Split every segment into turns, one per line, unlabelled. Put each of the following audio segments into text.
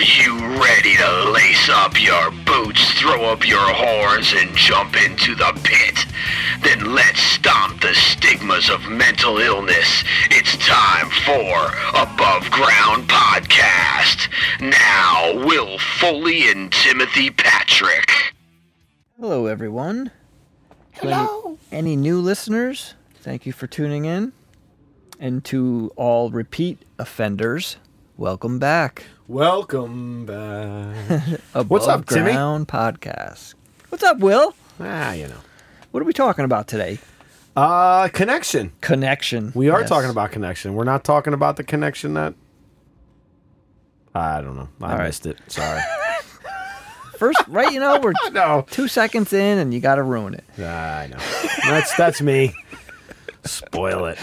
Are you ready to lace up your boots, throw up your horns, and jump into the pit? Then let's stomp the stigmas of mental illness. It's time for Above Ground Podcast. Now, Will Foley and Timothy Patrick.
Hello, everyone. Hello. Any, any new listeners? Thank you for tuning in. And to all repeat offenders, welcome back.
Welcome back.
Above
What's up, Timmy?
Ground Podcast. What's up, Will?
ah, you know.
What are we talking about today?
Uh, connection.
Connection.
We are
Yes.
talking about connection. We're not talking about the connection that. I don't know. I
All right.
missed it. Sorry.
first, right? You know, we're
no.
two seconds in, and you got to ruin it.
I know. That's that's me. Spoil it.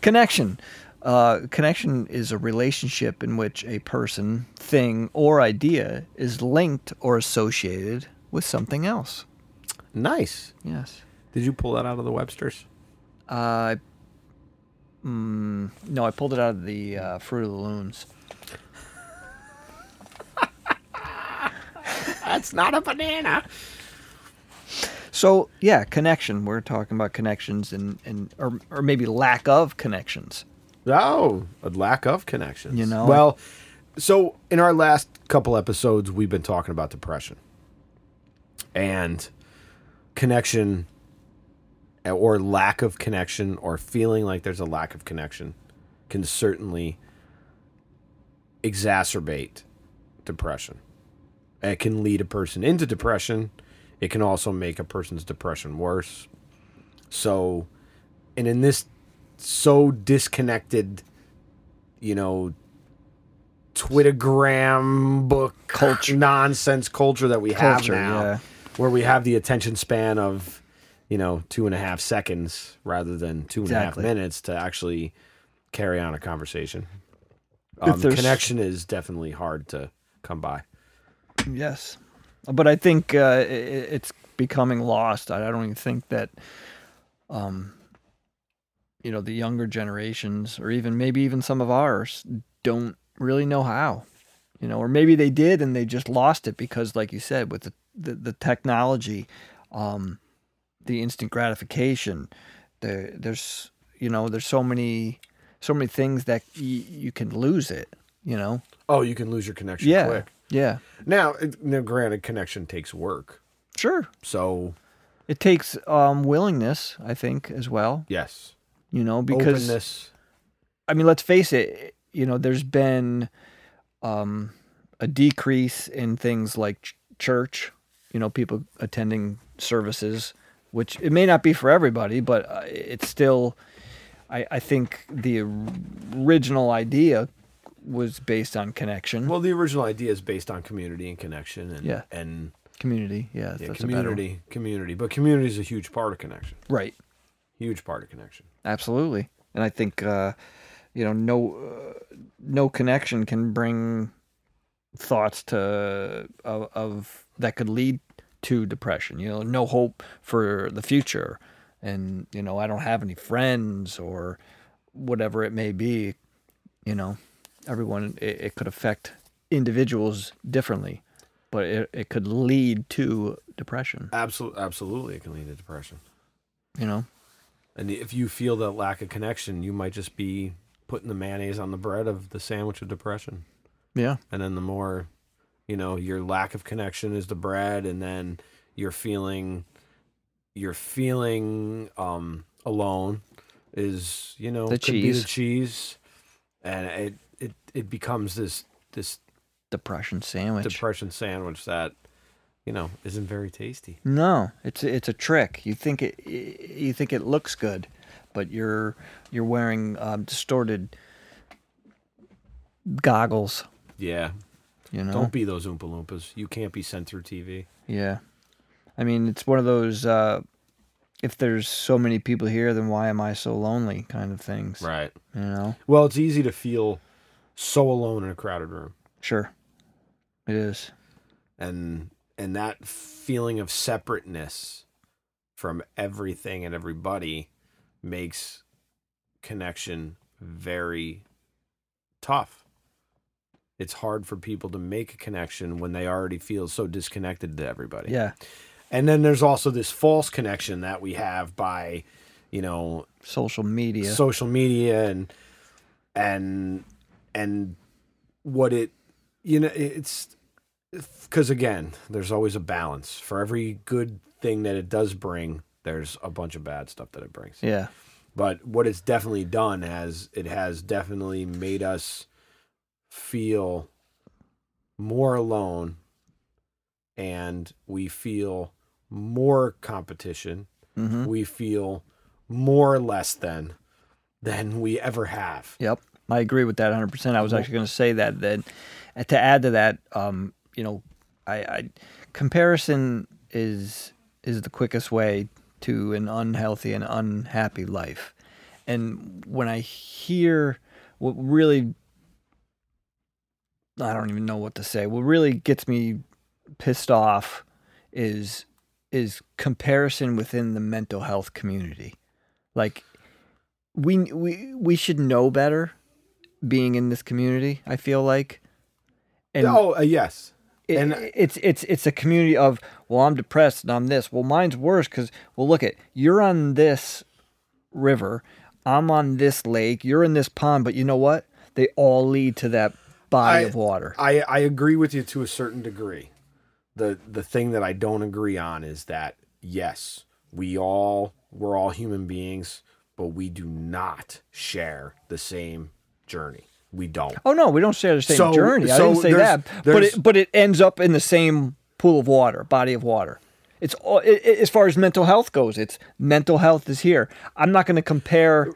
Connection. Uh, connection is a relationship in which a person, thing, or idea is linked or associated with something else.
Nice.
Yes.
Did you pull that out of the Webster's?
Uh, mm, no, I pulled it out of the uh, Fruit of the Loons.
That's not a banana.
So yeah, connection. We're talking about connections and, and or or maybe lack of connections.
Oh, a lack of connections.
You know?
Well, so in our last couple episodes, we've been talking about depression and connection eh, or lack of connection or feeling like there's a lack of connection can certainly exacerbate depression. It can lead a person into depression. It can also make a person's depression worse. So, and in this so disconnected, you know, Twittergram book
Culture.
nonsense culture that we
Culture,
have now,
yeah.
where we have the attention span of, you know, two and a half seconds rather than two and a half minutes to actually carry on a conversation. Um, connection is definitely hard to come by.
Yes, but I think uh, i- i it's becoming lost. I I don't even think that, um, you know, the younger generations, or even maybe even some of ours, don't really know how. You know, or maybe they did and they just lost it because, like you said, with the the, the technology, um, the instant gratification, there there's you know there's so many so many things that y- you can lose it. You know.
Oh, you can lose your connection
Yeah.
quick.
Yeah.
Now, now, granted, connection takes work.
Sure.
So,
It takes um, willingness, I think, as well.
yes,
You know, because
openness.
I mean, let's face it. You know, there's been um, a decrease in things like ch- church. You know, people attending services, which it may not be for everybody, but uh, it's still. I, I think the original idea was based on connection,
Well, the original idea is based on community and connection, and
Yeah.
and
community. Yeah,
yeah,
that's a
community, community. But community is a huge part of connection.
right?
Huge part of connection.
Absolutely, and I think uh, you know no uh, no connection can bring thoughts to of, of that could lead to depression. You know, no hope for the future, and you know I don't have any friends or whatever it may be. You know, everyone it, it could affect individuals differently, but it, it could lead to depression.
Absolutely, absolutely, it can lead to depression.
You know,
And if you feel that lack of connection, you might just be putting the mayonnaise on the bread of the sandwich of depression.
yeah,
and then the more you know your lack of connection is the bread and then you're feeling you're feeling um alone is you know
The
could be the
cheese.
cheese and it it it becomes this this
depression sandwich.
depression sandwich that you know isn't very tasty
No, it's a, it's a trick. You think it you think it looks good, but you're you're wearing um, distorted goggles.
yeah
You know.
don't be those oompa loompas you can't be sent through tv
Yeah. I mean, it's one of those. Uh, if there's so many people here, then why am I so lonely? Kind of things.
right
You know.
well it's easy to feel so alone in a crowded room
Sure. It is.
and and that feeling of separateness from everything and everybody makes connection very tough it's hard for people to make a connection when they already feel so disconnected to everybody.
Yeah.
And then there's also this false connection that we have by, you know,
Social media.
social media and and and what it you know it's because again there's always a balance for every good thing that it does bring there's a bunch of bad stuff that it brings
yeah.
but what it's definitely done has it has definitely made us feel more alone and we feel more competition
hmm
we feel more less than than we ever have
Yep, I agree with that 100. percent I was actually going to say that. Then, to add to that, um, you know, I, I comparison is is the quickest way to an unhealthy and unhappy life. And when I hear what really, I don't even know what to say. What really gets me pissed off is is comparison within the mental health community. Like we we we should know better being in this community, I feel like. And
oh uh, yes
it-
and-
it's it's it's a community of well, I'm depressed and I'm this. Well, mine's worse cuz well, look at you're on this river, I'm on this lake, you're in this pond, but you know what? They all lead to that body
I-
of water.
I, I agree with you to a certain degree. The the thing that I don't agree on is that yes, we all we're all human beings, but we do not share the same journey. We don't.
Oh no, we don't share the same
So-
journey. I
so
didn't say
there's-
that, but it but it ends up in the same pool of water, body of water. It's all, it, it- as far as mental health goes. It's mental health is here. I'm not going to compare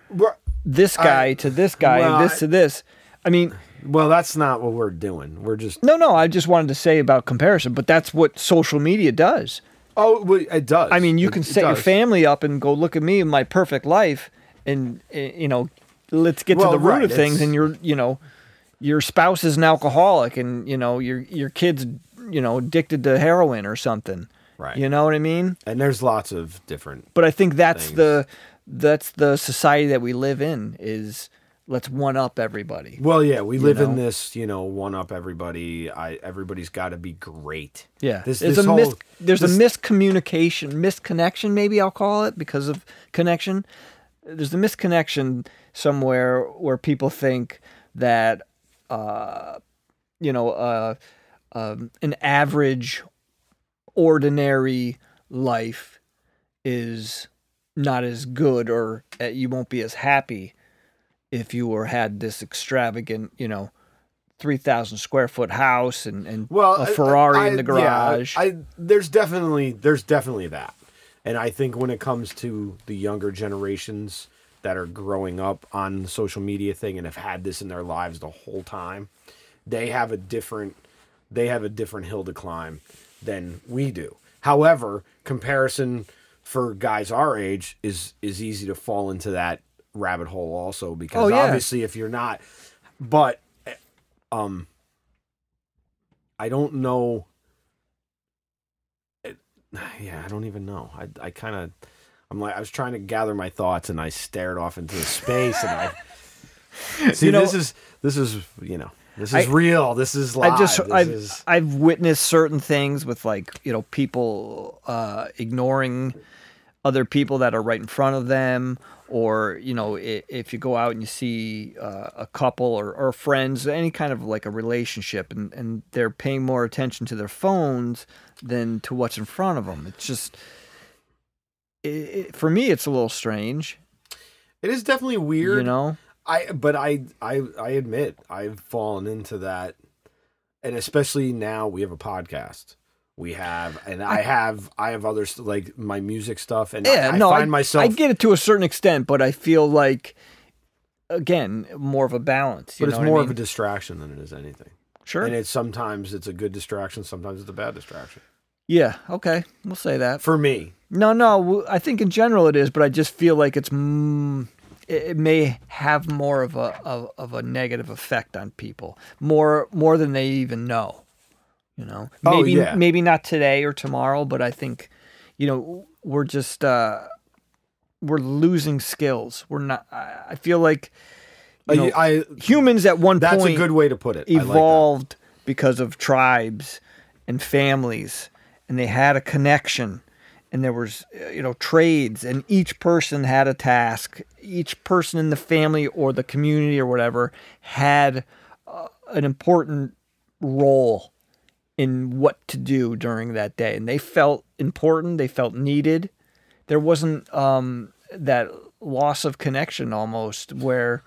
this guy to this guy
well,
and this
I-
to this. I mean,
Well, that's not what we're doing. We're just
no, no. I just wanted to say about comparison, but that's what social media does.
oh, well, it does.
I mean, you
It-
can set your family up and go look at me and my perfect life, and eh, you know, let's get
Well,
to the root
right,
of things.
it's-
And your, you know, your spouse is an alcoholic, and you know, your your kids, you know, addicted to heroin or something.
Right.
You know what I mean?
And there's lots of different.
But I think that's
Things.
the that's the society that we live in. Is let's one up everybody.
Well, yeah, we live in this, you know, one up everybody. I everybody's got to be great.
Yeah,
This,
there's
this
a
whole,
mis- there's
this-
a miscommunication, misconnection. Maybe I'll call it because of connection. There's a misconnection somewhere where people think that, uh, you know, uh, um, an average, ordinary life is not as good, or uh, you won't be as happy if you were had this extravagant, you know. 3000 square foot house and, and
well
a
I-
Ferrari
I-
in the
yeah,
garage.
I, there's definitely there's definitely that, and I think when it comes to the younger generations that are growing up on the social media thing and have had this in their lives the whole time, they have a different they have a different hill to climb than we do. However, comparison for guys our age is is easy to fall into that rabbit hole also because
Oh, yeah.
obviously if you're not but um I don't know yeah, I don't even know. I I kind of I'm like I was trying to gather my thoughts and I stared off into the space and I See,
You know-
this is this is you know this
I-
is real. This is live.
I just I've
is
I've witnessed certain things with like you know people uh, ignoring other people that are right in front of them, or you know if, if you go out and you see uh, a couple or, or friends, any kind of like a relationship, and and they're paying more attention to their phones than to what's in front of them. It's just it, it, for me, it's a little strange,
it is definitely weird.
you know.
I but I I I admit I've fallen into that, and especially now we have a podcast. We have, and I, have, I have others like my music stuff, and
Yeah,
I, I
no,
find
I,
myself.
I get it to a certain extent, but I feel like again more of a balance. You
but
know
it's
I
more of a distraction than it is anything.
sure.
And it's sometimes it's a good distraction, sometimes it's a bad distraction.
yeah, okay, we'll say that.
For me,
No, no, I think in general it is, but I just feel like it's mm, it, it may have more of a of, of a negative effect on people, more more than they even know. You know,
Oh,
maybe
yeah.
maybe not today or tomorrow, but I think you know we're just uh, we're losing skills. We're not. I feel like
Uh,
know,
I
humans at one
that's
point
a good way to put it. I like
evolved because of tribes and families and they had a connection and there was uh, you know trades and each person had a task each person in the family or the community or whatever had uh, an important role in what to do during that day and they felt important they felt needed there wasn't um, that loss of connection almost where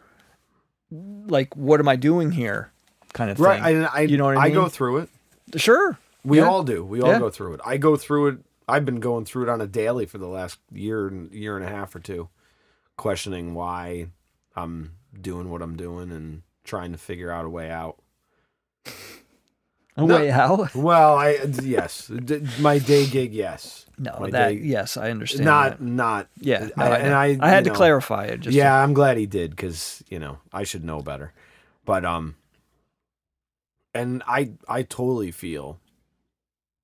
like what am i doing here kind of thing
Right. I, I,
you know what i mean I
go through it.
sure
We
Yeah.
all do. We all
Yeah.
go through it. I go through it. I've been going through it on a daily for the last year and year and a half or two, questioning why I'm doing what I'm doing and trying to figure out a way out.
A
No.
way out
Well, I yes, D- my day gig, yes.
no
My
that
day-
yes i understand
not
that.
not
yeah no,
I-
I,
and I
I had to
know,
clarify it just
yeah, I'm glad he did because you know I should know better, but um, and I I totally feel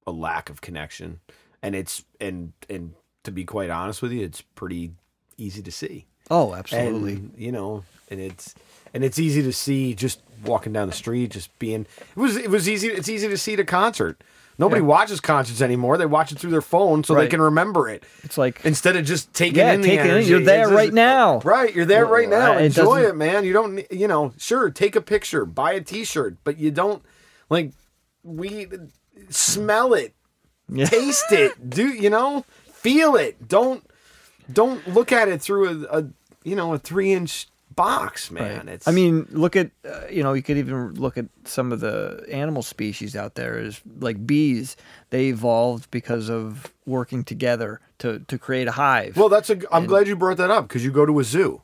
a lack of connection, and it's and and to be quite honest with you, it's pretty easy to see.
oh absolutely
And, you know, and it's and it's easy to see just walking down the street, just being. It was it was easy. It's easy to see at a concert. Nobody
Yeah.
watches concerts anymore. They watch it through their phone so they can remember it
it's like
instead of just taking
Yeah,
in the
it in.
energy.
You're there
just-
right now.
Right, you're there right now.
Uh, it
Enjoy it, man. You don't, you know, sure, take a picture, buy a T-shirt, but you don't like we smell it,
Yeah.
taste it, do you know, feel it. Don't don't look at it through a, a you know a three inch box, man.
Right.
It's
I mean, look at uh, you know, you could even look at some of the animal species out there is like bees. They evolved because of working together to to create a hive.
Well, that's a. I'm glad you brought that up because you go to a zoo,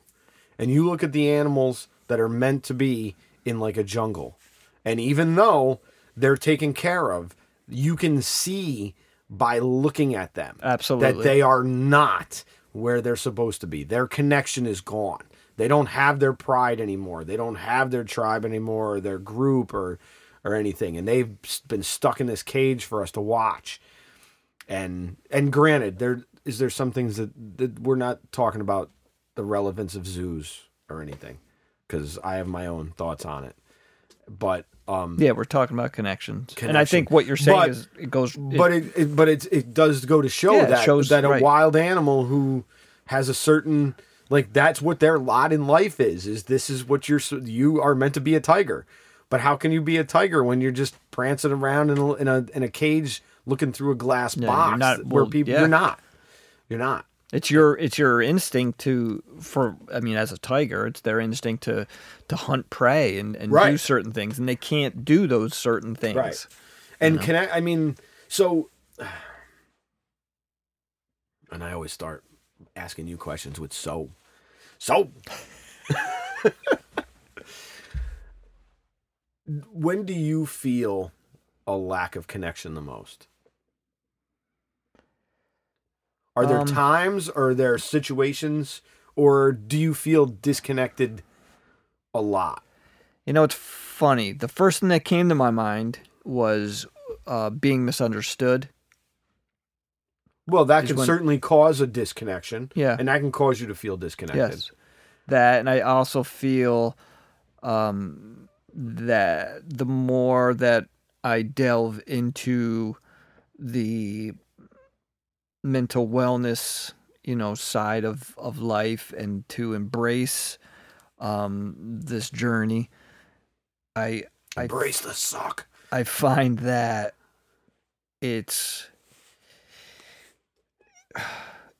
and you look at the animals that are meant to be in like a jungle, and even though they're taken care of, you can see by looking at them
absolutely that
they are not where they're supposed to be. Their connection is gone. They don't have their pride anymore. They don't have their tribe anymore, or their group, or or anything, and they've been stuck in this cage for us to watch and and granted there is there some things that, that we're not talking about the relevance of zoos or anything because i have my own thoughts on it but um
yeah, we're talking about connections, and I think what you're saying
But-
is it goes. it-
but it, it but it, it does go to show
Yeah,
that
shows-
that a
right.
wild animal who has a certain like that's what their lot in life is is this is what you're you are meant to be a tiger but how can you be a tiger when you're just prancing around in a in a, in a cage looking through a glass
you're
box
not-
where
well,
people
yeah.
you're not you're not
It's your it's your instinct to for I mean as a tiger it's their instinct to to hunt prey and, and do certain things and they can't do those certain things.
Right. And can I? I mean, so, and I always start asking you questions with so, so. when do you feel a lack of connection the most? Are there
Um,
times, or are there situations, or do you feel disconnected a lot?
You know, it's funny. The first thing that came to my mind was uh, being misunderstood.
Well, that can
when-
certainly cause a disconnection.
Yeah.
And that can cause you to feel disconnected.
Yes. That, and I also feel um, that the more that I delve into the mental wellness, you know, side of, of life and to embrace um, this journey, I I
Embrace the suck.
I find that it's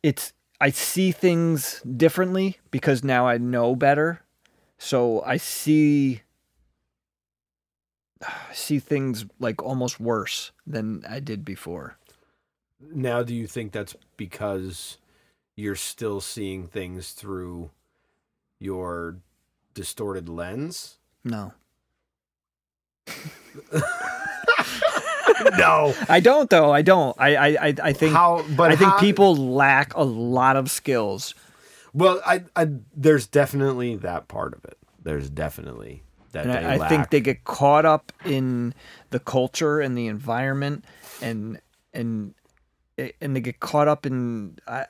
it's I see things differently because now I know better. So I see see things like almost worse than I did before.
Now, do you think that's because you're still seeing things through your distorted lens?
No.
no.
I don't though. I don't. I I I, think
How? But
I think
how-
people lack a lot of skills.
Well, I, I, there's definitely that part of it. There's definitely that
I, I think they get caught up in the culture and the environment and and and they get caught up in I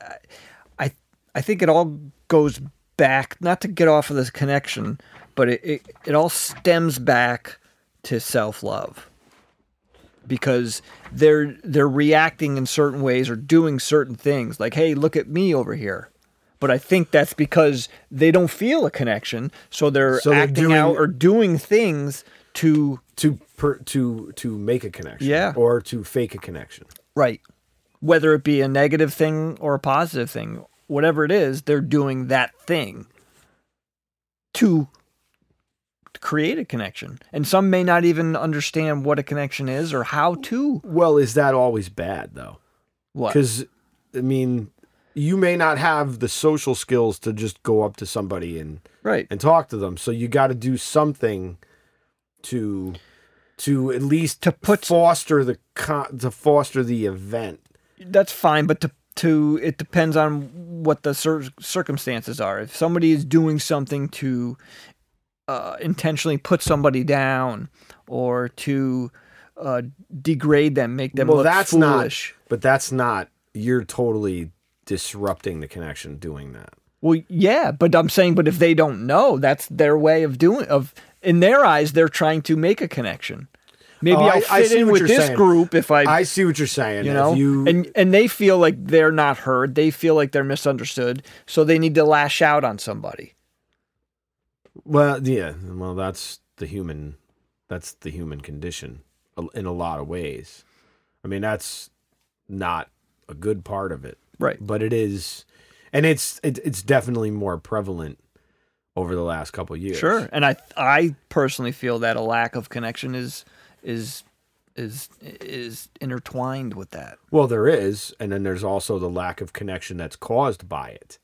I I think it all goes back, not to get off of this connection, but it, it, it all stems back to self love. Because they're they're reacting in certain ways or doing certain things. Like, hey, look at me over here. But I think that's because they don't feel a connection, so they're
So they're
acting
doing-
out or doing things to
to per, to to make a connection,
Yeah.
or to fake a connection.
Right. Whether it be a negative thing or a positive thing, whatever it is, they're doing that thing to create a connection. And some may not even understand what a connection is or how to.
Well, is that always bad though?
What?
Because I mean, you may not have the social skills to just go up to somebody and
Right.
and talk to them. So you got to do something to to at least
To put-
foster the con- to foster the event.
That's fine, but to to it depends on what the cir- circumstances are. If somebody is doing something to uh, intentionally put somebody down or to uh, degrade them, make them
well,
look
that's
foolish.
not. But that's not. You're totally disrupting the connection doing that.
Well, yeah, but I'm saying, but if they don't know, that's their way of doing. Of in their eyes, they're trying to make a connection. Maybe
Oh, I-
I'll
I
fit
see
in
what
with
you're
this
saying.
group if I,
I see what you're saying.
you know,
you,
and and they feel like they're not heard. They feel like they're misunderstood, so they need to lash out on somebody.
Well, yeah. Well, that's the human. That's the human condition in a lot of ways. I mean, that's not a good part of it,
Right.
but it is, and it's it, it's definitely more prevalent over the last couple of years.
Sure, and I I personally feel that a lack of connection is is is is intertwined with that.
Well, there is, and then there's also the lack of connection that's caused by it.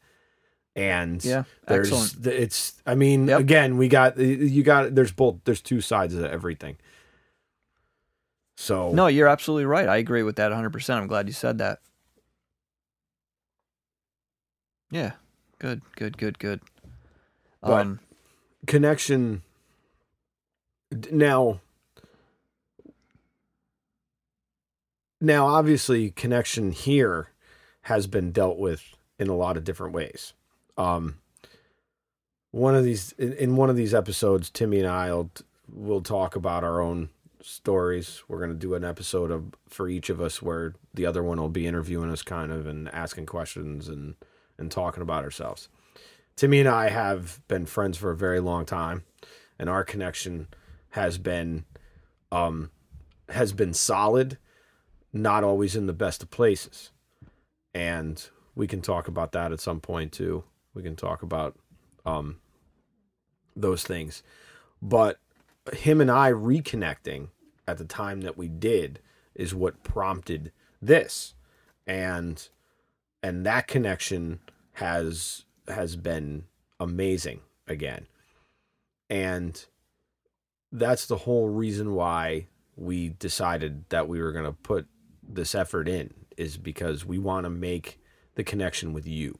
And
Yeah,
there's
excellent.
it's. I mean,
Yep.
again, we got you got. There's both. There's two sides of everything. So
No, you're absolutely right. I agree with that 100%. I'm glad you said that. Yeah. Good, good, good, good.
But-
Um
connection now now obviously connection here has been dealt with in a lot of different ways um one of these in, in one of these episodes timmy and i'll will talk about our own stories we're going to do an episode of for each of us where the other one will be interviewing us kind of and asking questions and and talking about ourselves Timmy and I have been friends for a very long time, and our connection has been um, has been solid, not always in the best of places. And we can talk about that at some point too. We can talk about um, those things. But him and I reconnecting at the time that we did is what prompted this. And and that connection has has been amazing again. And that's the whole reason why we decided that we were going to put this effort in is because we want to make the connection with you.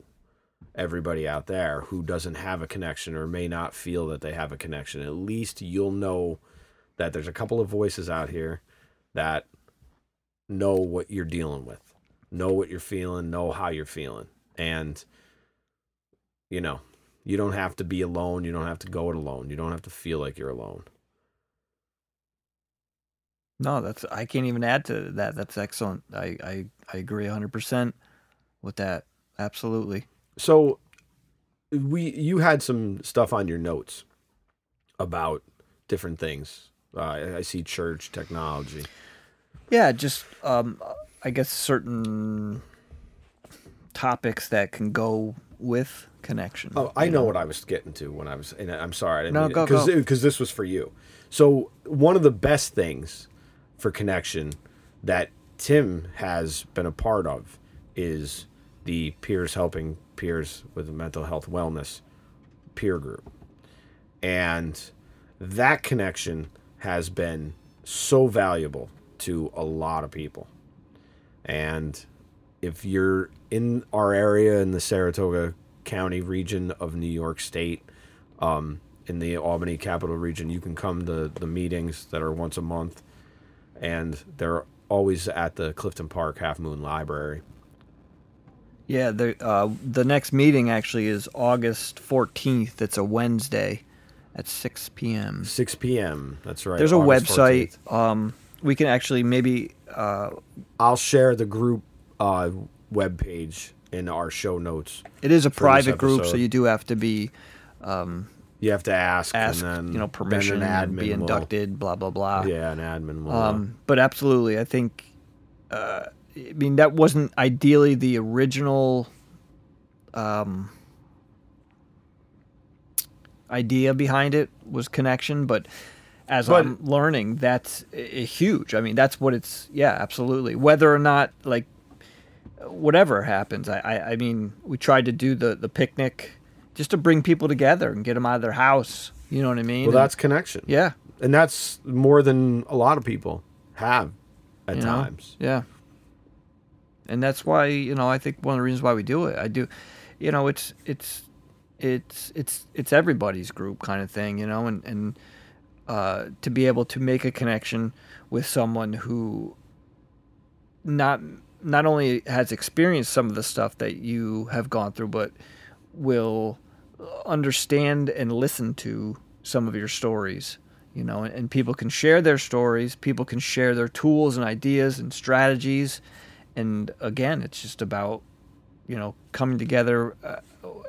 Everybody out there who doesn't have a connection or may not feel that they have a connection, at least you'll know that there's a couple of voices out here that know what you're dealing with, know what you're feeling, know how you're feeling. And you know, you don't have to be alone. You don't have to go it alone. You don't have to feel like you're alone.
no, that's I can't even add to that. That's excellent. I I I agree 100% with that. Absolutely.
So, we you had some stuff on your notes about different things. Uh, I- I see church technology.
Yeah, just um I guess certain topics that can go with connection.
Oh, I
you
know what I was getting to when I was. And I'm sorry, I didn't
No,
because
go.
because this was for you. So one of the best things for connection that Tim has been a part of is the peers helping peers with a mental health wellness peer group, and that connection has been so valuable to a lot of people. And if you're in our area in the Saratoga County region of New York State, um, in the Albany Capital Region, you can come to the meetings that are once a month, and they're always at the Clifton Park Halfmoon Library.
Yeah, the uh, the next meeting actually is August 14th. It's a Wednesday at 6 p.m.
6 p.m. That's right.
There's a website. Um, we can actually maybe uh,
I'll share the group uh, web page in our show notes.
it is a private group, so you do have to be
You have to ask, and then
you know, permission and be
will-
inducted. Blah blah blah.
yeah, an admin will.
Um, but absolutely, I think. Uh, I mean, that wasn't ideally the original um, idea behind it was connection, but as
But-
I'm learning, that's huge. I mean, that's what it's. Yeah, absolutely. Whether or not like whatever happens, I, I, I mean, we tried to do the the picnic just to bring people together and get them out of their house. You know what I mean?
well,
And-
that's connection.
yeah.
and that's more than a lot of people have at
you know?
times.
Yeah. And that's why, you know, I think one of the reasons why we do it. I do you know, it's it's it's it's it's everybody's group kind of thing, you know, and and uh to be able to make a connection with someone who not not only has experienced some of the stuff that you have gone through, but will understand and listen to some of your stories you know and, and people can share their stories people can share their tools and ideas and strategies and again it's just about you know coming together uh,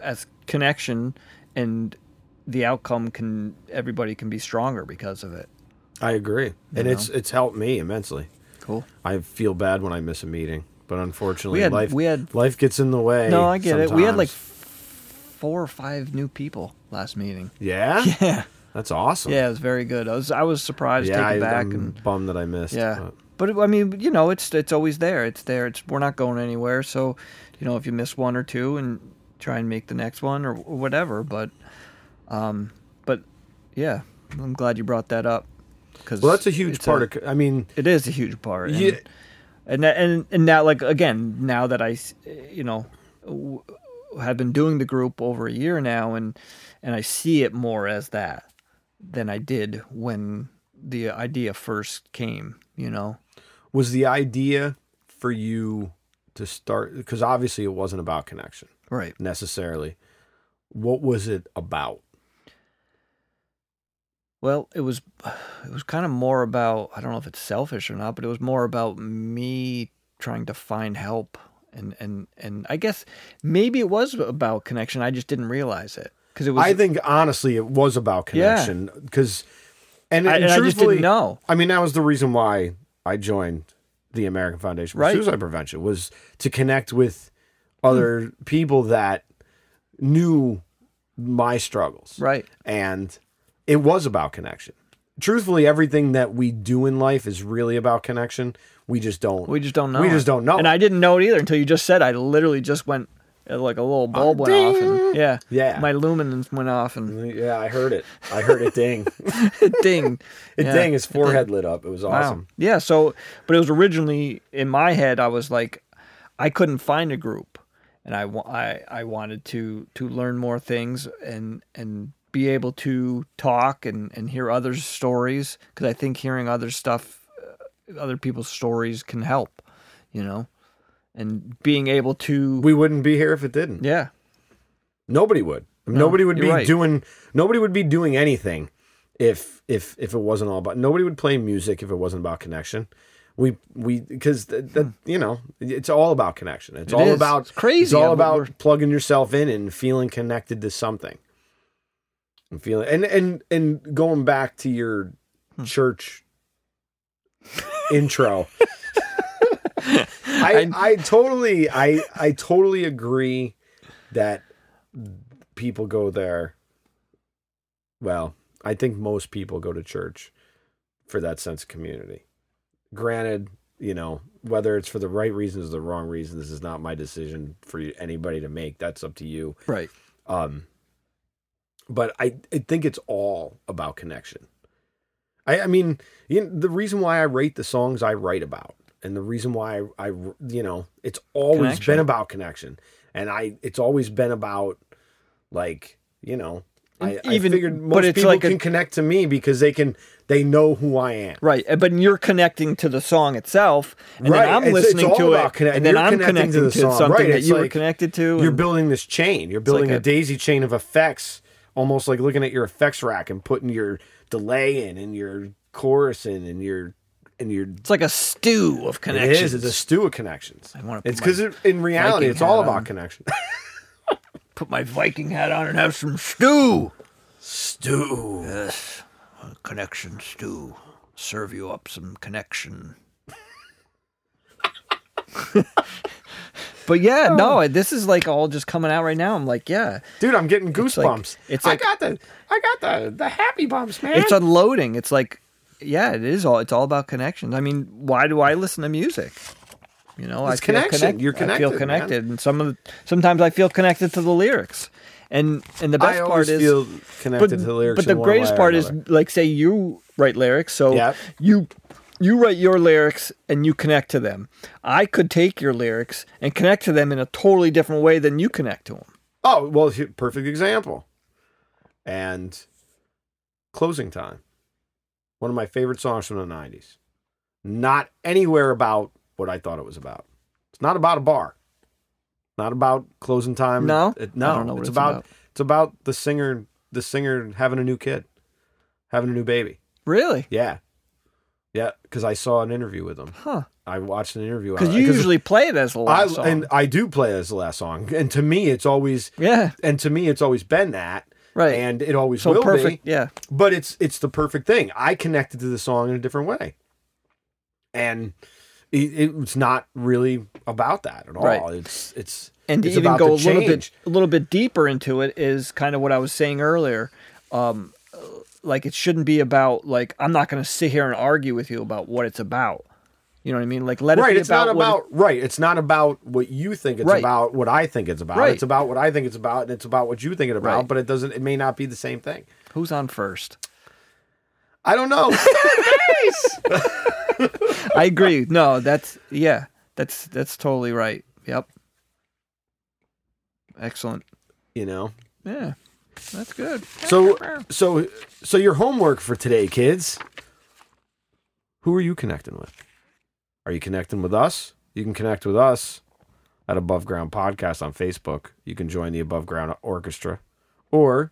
as connection and the outcome can everybody can be stronger because of it
I agree, and
know?
it's it's helped me immensely.
cool
I feel bad when I miss a meeting, but unfortunately,
We had-
life
we had-
life gets in the way.
no i get it we had like four or five new people last meeting
yeah,
yeah
that's awesome.
yeah it was very good i was i was surprised
yeah,
taken
I,
and
bummed that I missed.
Yeah,
but-
but I mean, you know, it's it's always there. It's there. It's we're not going anywhere. So, you know, if you miss one or two, and try and make the next one or, whatever. But, um, but yeah, I'm glad you brought that up because
well, that's a huge part of. I mean,
it is a huge part. And,
Yeah.
and and and now like again now that I, you know w- have been doing the group over a year now and and I see it more as that than I did when the idea first came. You know.
was the idea for you to start because obviously it wasn't about connection
Right.
necessarily. What was it about?
Well, it was it was kind of more about I don't know if it's selfish or not, but it was more about me trying to find help and and and I guess maybe it was about connection. I just didn't realize it because it was
I think honestly it was about connection because, and,
I,
and
and I just
truthfully,
didn't know.
I mean, that was the reason why I joined the American Foundation for
Right.
Suicide Prevention was to connect with other hmm. people that knew my struggles.
Right.
And it was about connection. Truthfully, everything that we do in life is really about connection. We just don't.
We just don't know.
We
it.
just don't know
And
it.
I didn't know it either until you just said. I literally just went like a little bulb went off, and yeah,
Yeah.
my luminance went off, and
yeah, I heard it. I heard it ding.
ding,
It
Yeah.
ding. His forehead lit up. It was
Wow.
awesome.
Yeah. So, but it was originally in my head. I was like, I couldn't find a group, and I I I wanted to to learn more things and and be able to talk and and hear others' stories because I think hearing other stuff, uh, other people's stories can help, you know, and being able to
We wouldn't be here if it didn't.
yeah
Nobody would. nobody would be
right.
doing. Nobody would be doing anything if if if it wasn't all about. Nobody would play music if it wasn't about connection. We we because that, that you know it's all about connection. It's
Hmm. It
all
is.
about
It's crazy
It's all
how
about
we're-
plugging yourself in and feeling connected to something. And feeling and and and going back to your
Hmm.
church intro. I, I totally I I totally agree that people go there. Well, I think most people go to church for that sense of community. Granted, you know, whether it's for the right reasons or the wrong reasons, this is not my decision for anybody to make. That's up to you.
right
Um, but I, I think it's all about connection. I, I mean, you know, the reason why I rate the songs I write about, and the reason why I, I you know, it's always
Connection.
been about connection, and I, it's always been about, like, you know, I, I
Even-
figured
but
most
it's
people
like a-
can connect to me because they can they know who I am.
Right, uh, but you're connecting to the song itself, and
Right,
then I'm
it's- it's
listening
all
to it,
connect-
and then I'm
connecting to
to,
the song,
something
right,
that
it's
you were connected to.
You're building this chain. You're building a
a-
daisy chain of effects, almost like looking at your effects rack and putting your delay in and your chorus in and your and your
it's like a stew of connections.
is. It's a stew of connections.
I wanna
It's because in reality,
Viking
it's all
hat
about
on.
connection.
Put my Viking hat on and have some stew.
stew.
Yes, a connection stew. Serve you up some connection. but yeah,
Oh.
no, this is like all just coming out right now. I'm like, yeah,
Dude, I'm getting goosebumps.
it's like- I
got the I got the the happy bumps, man.
it's unloading. It's like, yeah, it is all. It's all about connections. I mean, why do I listen to music? You know,
It's
I feel
connection.
connect-
You're
I
connected,
feel
man.
connected, and some of the, sometimes I feel connected to the lyrics. And and the best
I
part is
feel connected
but,
to the lyrics.
But the greatest part is like say you write lyrics, so
Yep.
you you write your lyrics and you connect to them. I could take your lyrics and connect to them in a totally different way than you connect to them.
oh well, perfect example. And closing time, one of my favorite songs from the '90s. Not anywhere about what I thought it was about. It's not about a bar. Not about closing time.
No?
It-
I
no.
don't know what
it's
it's
about,
about.
it's about the singer the singer having a new kid, having a new baby.
Really?
Yeah, yeah. Because I saw an interview with him.
Huh.
I watched an interview
Because you usually play it as the
I
last song.
and I do play it as the last song, and to me, it's always
yeah.
and to me, it's always been that,
Right.
and it always
so
will
perfect.
be.
Yeah.
But it's it's the perfect thing. I connected to the song in a different way, and it, it's not really about that at all.
Right.
It's it's
and to
it's
even go a little bit a little bit deeper into it is kind of what I was saying earlier. Um, like it shouldn't be about like I'm not going to sit here and argue with you about what it's about. You know what I mean? Like let it
Right,
be
it's not
about, it-
right. It's not about what you think it's
Right.
about. What I think it's about.
Right.
It's about what I think it's about, and it's about what you think it's about.
Right.
But it doesn't. It may not be the same thing.
who's on first.
I don't know.
I agree. No, that's yeah, that's that's totally right. Yep. Excellent.
you know.
Yeah, that's good.
So so so your homework for today, kids. Who are you connecting with? Are you connecting with us? You can connect with us at Above Ground Podcast on Facebook. You can join the Above Ground Orchestra, or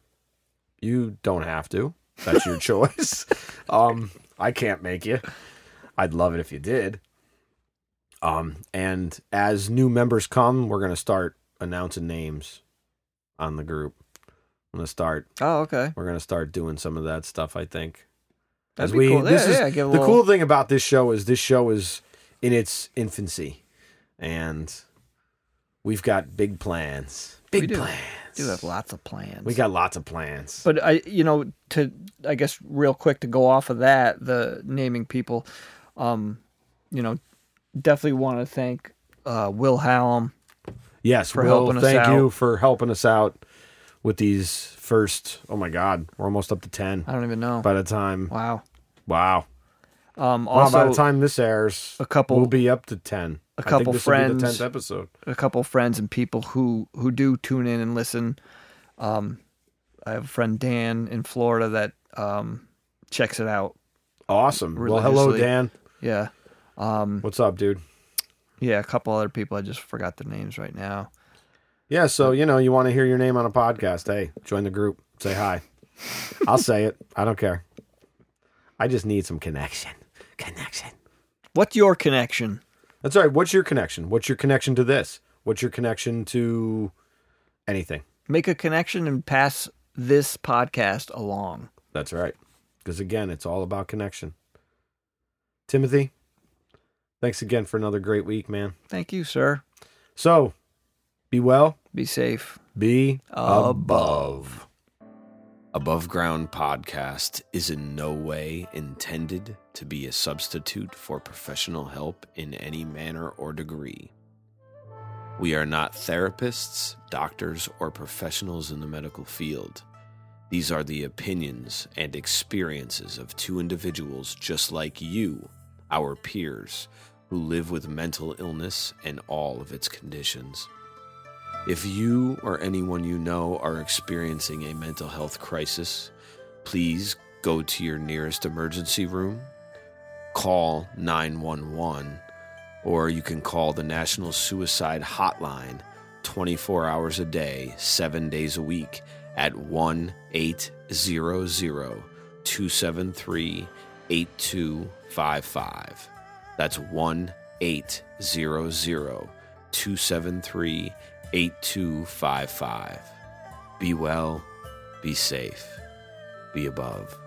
you don't have to. That's your choice. Um, I can't make you. I'd love it if you did. Um, and as new members come, we're gonna start announcing names on the group. I'm gonna start
Oh, okay.
we're gonna start doing some of that stuff. I think.
That'd
As we,
cool.
this
yeah,
is
yeah,
the
little,
cool thing about this show is this show is in its infancy, and we've got big plans. Big
do.
plans.
do have lots of plans.
We got lots of plans.
But I, you know, to I guess real quick to go off of that, the naming people, um, you know, definitely want to thank uh, Will Hallam.
yes,
for
Will,
helping us
thank you for helping us out with these first. Oh my God, we're almost up to ten.
I don't even know.
By the time,
wow.
wow.
Um,
Well, by the time this airs,
a couple-
we'll be up to ten.
a couple
will
friends-
the tenth episode.
a couple friends and people who who do tune in and listen. Um, I have a friend Dan in Florida that um checks it out.
Awesome. Well, hello, Dan.
Yeah. Um,
What's up, dude?
yeah, a couple other people. I just forgot their names right now.
Yeah, so you know, you want to hear your name on a podcast? Hey, join the group. Say hi. I'll say it. I don't care. I just need some connection. Connection.
What's your connection?
That's all right. What's your connection? What's your connection to this? What's your connection to anything?
Make a connection and pass this podcast along.
That's right. Because again, it's all about connection. Timothy, thanks again for another great week, man.
Thank you, sir.
So, be well,
Be safe.
be
Above.
Above Ground Podcast is in no way intended to be a substitute for professional help in any manner or degree. We are not therapists, doctors, or professionals in the medical field. These are the opinions and experiences of two individuals just like you, our peers, who live with mental illness and all of its conditions.
If you or anyone you know are experiencing a mental health crisis, please go to your nearest emergency room, call 911, or you can call the National Suicide Hotline 24 hours a day, 7 days a week at 1 800 273 8255. That's 1 800 273 8255. Be well, be safe, be above.